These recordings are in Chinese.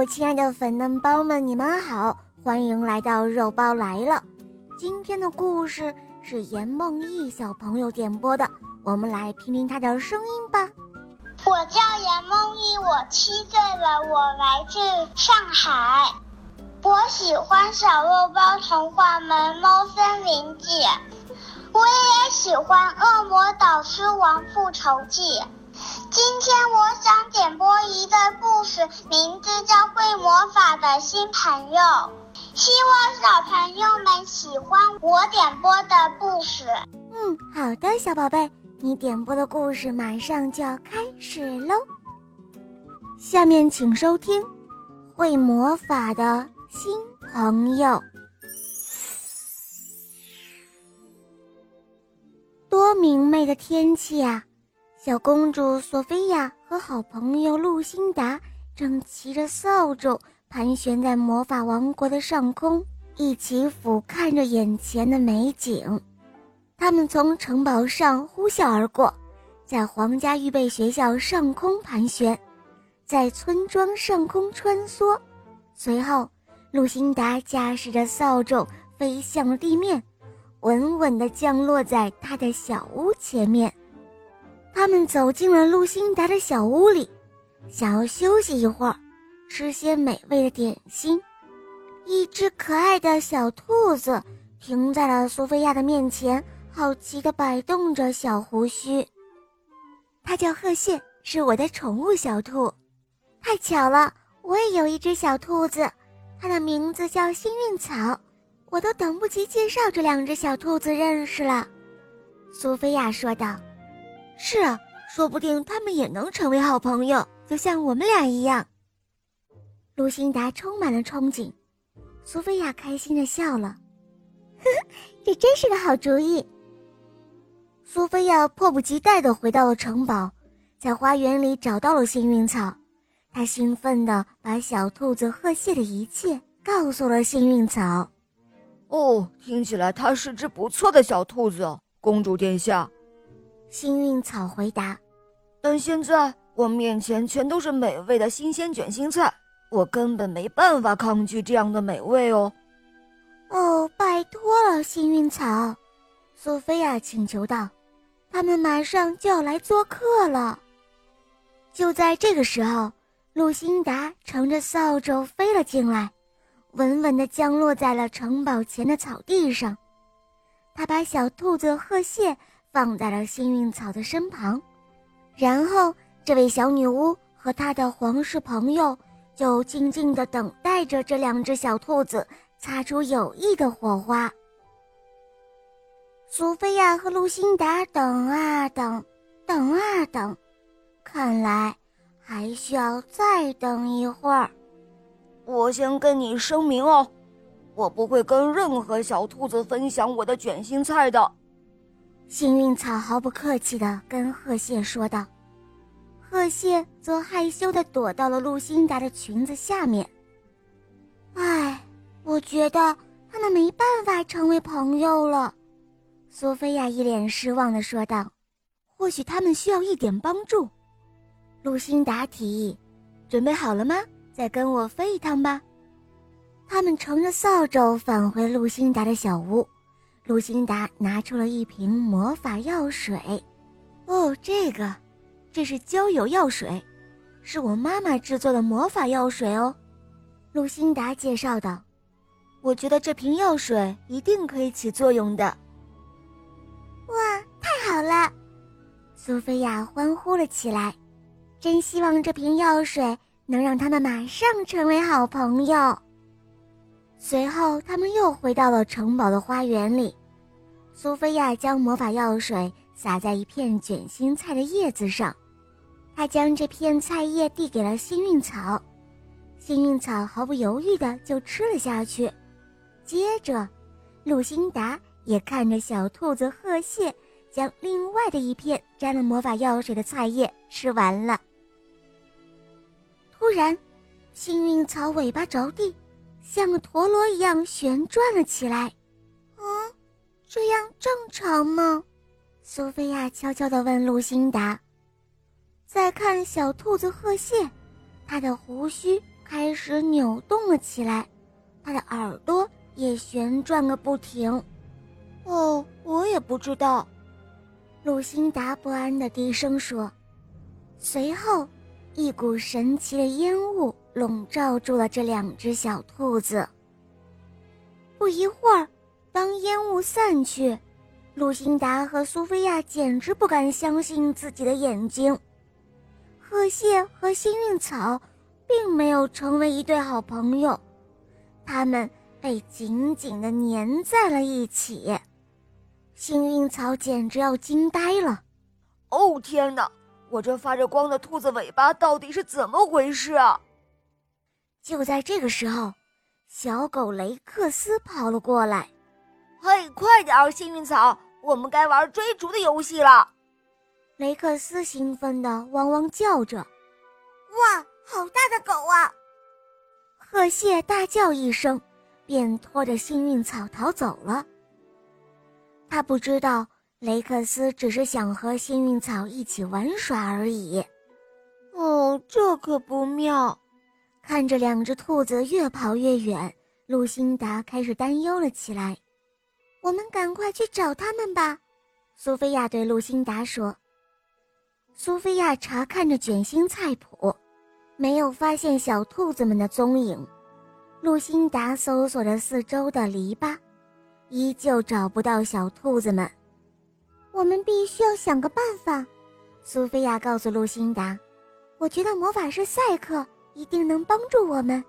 我亲爱的粉嫩包们，你们好，欢迎来到肉包来了。今天的故事是严梦毅小朋友点播的，我们来听听他的声音吧。我叫严梦毅，我七岁了，我来自上海。我喜欢小肉包童话《萌猫森林记》，我也喜欢《恶魔导师王复仇记》。今天我想点播一个故事，名字叫《会魔法的新朋友》，希望小朋友们喜欢我点播的故事。嗯，好的，小宝贝，你点播的故事马上就要开始喽。下面请收听《会魔法的新朋友》。多明媚的天气啊！小公主索菲亚和好朋友露辛达正骑着扫帚盘旋在魔法王国的上空，一起俯瞰着眼前的美景。他们从城堡上呼啸而过，在皇家预备学校上空盘旋，在村庄上空穿梭。随后，露辛达驾驶着扫帚飞向了地面，稳稳地降落在他的小屋前面。他们走进了露辛达的小屋里，想要休息一会儿，吃些美味的点心。一只可爱的小兔子停在了苏菲亚的面前，好奇地摆动着小胡须。它叫鹤蟹，是我的宠物小兔。太巧了，我也有一只小兔子，它的名字叫幸运草。我都等不及介绍这两只小兔子认识了。苏菲亚说道。是啊，说不定他们也能成为好朋友，就像我们俩一样。卢辛达充满了憧憬，苏菲亚开心的笑了，这真是个好主意。苏菲亚迫不及待的回到了城堡，在花园里找到了幸运草，她兴奋的把小兔子贺谢的一切告诉了幸运草。哦，听起来它是只不错的小兔子，公主殿下。幸运草回答：“但现在我面前全都是美味的新鲜卷心菜，我根本没办法抗拒这样的美味哦。”“哦，拜托了，幸运草。”苏菲亚请求道，“他们马上就要来做客了。”就在这个时候，露辛达乘着扫帚飞了进来，稳稳地降落在了城堡前的草地上。他把小兔子鹤蟹。放在了幸运草的身旁，然后这位小女巫和她的皇室朋友就静静地等待着这两只小兔子擦出友谊的火花。苏菲亚和露辛达等啊等，等啊等，看来还需要再等一会儿。我先跟你声明哦，我不会跟任何小兔子分享我的卷心菜的。幸运草毫不客气地跟贺谢说道，贺谢则害羞地躲到了露辛达的裙子下面。唉，我觉得他们没办法成为朋友了，苏菲亚一脸失望地说道。或许他们需要一点帮助，露辛达提议。准备好了吗？再跟我飞一趟吧。他们乘着扫帚返回露辛达的小屋。露辛达拿出了一瓶魔法药水，哦，这个，这是交友药水，是我妈妈制作的魔法药水哦。露辛达介绍道：“我觉得这瓶药水一定可以起作用的。”哇，太好了！苏菲亚欢呼了起来，真希望这瓶药水能让他们马上成为好朋友。随后，他们又回到了城堡的花园里。苏菲亚将魔法药水洒在一片卷心菜的叶子上，她将这片菜叶递给了幸运草，幸运草毫不犹豫地就吃了下去。接着，露辛达也看着小兔子鹤蟹将另外的一片沾了魔法药水的菜叶吃完了。突然，幸运草尾巴着地，像个陀螺一样旋转了起来。这样正常吗？苏菲亚悄悄地问露辛达。再看小兔子贺谢，它的胡须开始扭动了起来，他的耳朵也旋转个不停。哦，我也不知道。露辛达不安地低声说。随后，一股神奇的烟雾笼罩住了这两只小兔子。不一会儿，当烟雾散去，露辛达和苏菲亚简直不敢相信自己的眼睛。鹤蟹和幸运草并没有成为一对好朋友，他们被紧紧地粘在了一起。幸运草简直要惊呆了！哦，天哪！我这发着光的兔子尾巴到底是怎么回事啊？就在这个时候。小狗雷克斯跑了过来，“嘿，快点儿，幸运草，我们该玩追逐的游戏了！”雷克斯兴奋地汪汪叫着，“哇，好大的狗啊！”赫谢大叫一声，便拖着幸运草逃走了。他不知道雷克斯只是想和幸运草一起玩耍而已。哦，这可不妙。看着两只兔子越跑越远，露辛达开始担忧了起来。我们赶快去找他们吧，苏菲亚对露辛达说。苏菲亚查看着卷心菜谱，没有发现小兔子们的踪影。露辛达搜索着四周的篱笆，依旧找不到小兔子们。我们必须要想个办法，苏菲亚告诉露辛达。我觉得魔法师赛克。一定能帮助我们。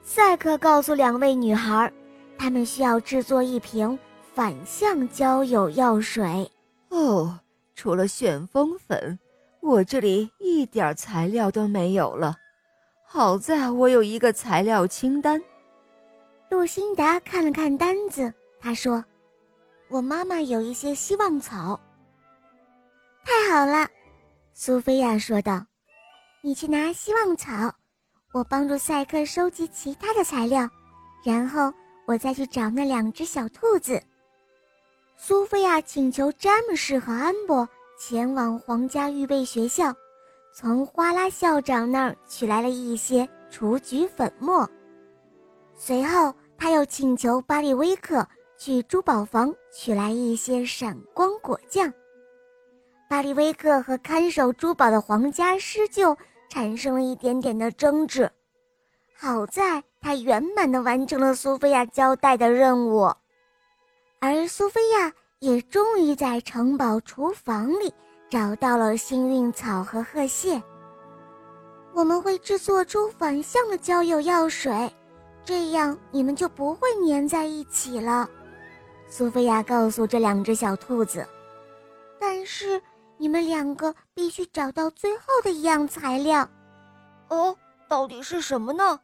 赛克告诉两位女孩，她们需要制作一瓶反向交友药水。哦，除了旋风粉，我这里一点材料都没有了。好在我有一个材料清单。露辛达看了看单子，他说：“我妈妈有一些希望草。”太好了，苏菲亚说道。你去拿希望草，我帮助赛克收集其他的材料，然后我再去找那两只小兔子。苏菲亚请求詹姆士和安博前往皇家预备学校，从花拉校长那儿取来了一些雏菊粉末。随后，他又请求巴利威克去珠宝房取来一些闪光果酱。巴利威克和看守珠宝的皇家狮鹫。产生了一点点的争执，好在他圆满的完成了苏菲亚交代的任务，而苏菲亚也终于在城堡厨房里找到了幸运草和鹤蟹。我们会制作出反向的交友药水，这样你们就不会粘在一起了。苏菲亚告诉这两只小兔子，但是。你们两个必须找到最后的一样材料，哦，到底是什么呢？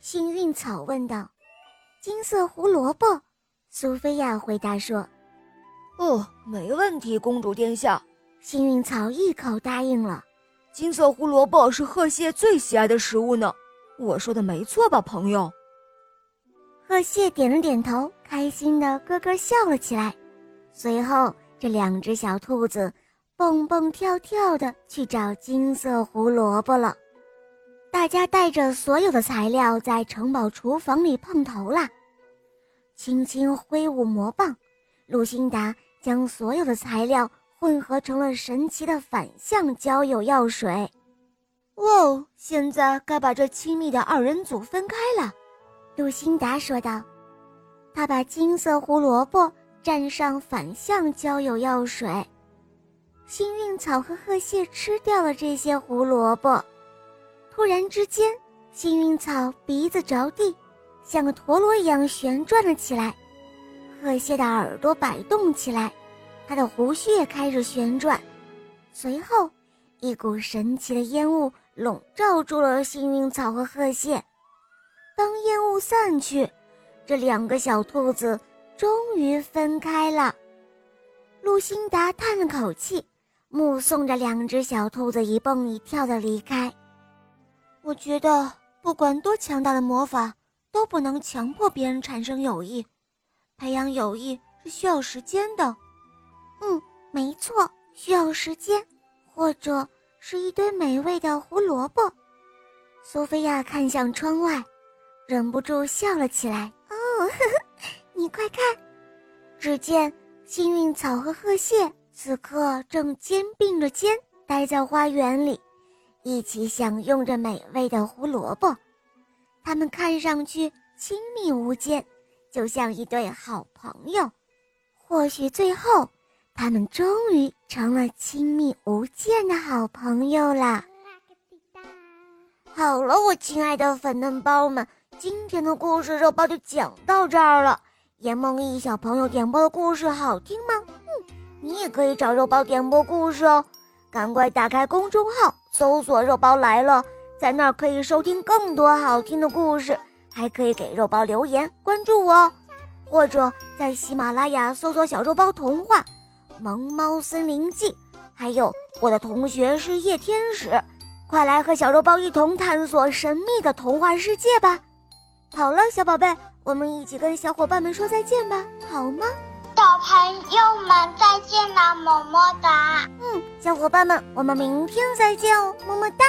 幸运草问道。金色胡萝卜，苏菲亚回答说。哦，没问题，公主殿下。幸运草一口答应了。金色胡萝卜是鹤蟹最喜爱的食物呢。我说的没错吧，朋友？鹤蟹点了点头，开心的咯咯笑了起来。随后，这两只小兔子。蹦蹦跳跳的去找金色胡萝卜了。大家带着所有的材料在城堡厨房里碰头啦。轻轻挥舞魔棒，露辛达将所有的材料混合成了神奇的反向交友药水。哦，现在该把这亲密的二人组分开了，露辛达说道。他把金色胡萝卜蘸上反向交友药水。幸运草和鹤蟹吃掉了这些胡萝卜。突然之间，幸运草鼻子着地，像个陀螺一样旋转了起来；贺蟹的耳朵摆动起来，它的胡须也开始旋转。随后，一股神奇的烟雾笼罩住了幸运草和贺蟹。当烟雾散去，这两个小兔子终于分开了。露辛达叹了口气。目送着两只小兔子一蹦一跳的离开，我觉得不管多强大的魔法都不能强迫别人产生友谊，培养友谊是需要时间的。嗯，没错，需要时间，或者是一堆美味的胡萝卜。苏菲亚看向窗外，忍不住笑了起来。哦，呵呵，你快看，只见幸运草和鹤蟹此刻正肩并着肩待在花园里，一起享用着美味的胡萝卜。他们看上去亲密无间，就像一对好朋友。或许最后，他们终于成了亲密无间的好朋友啦。好了，我亲爱的粉嫩包们，今天的故事肉包就讲到这儿了。严梦忆小朋友点播的故事好听吗？嗯，你也可以找肉包点播故事哦。赶快打开公众号，搜索“肉包来了”，在那儿可以收听更多好听的故事，还可以给肉包留言关注我哦，或者在喜马拉雅搜索“小肉包童话”《萌猫森林记》，还有我的同学是夜天使。快来和小肉包一同探索神秘的童话世界吧！好了，小宝贝，我们一起跟小伙伴们说再见吧，好吗？小朋友们再见了，么么哒！嗯，小伙伴们，我们明天再见哦，么么哒。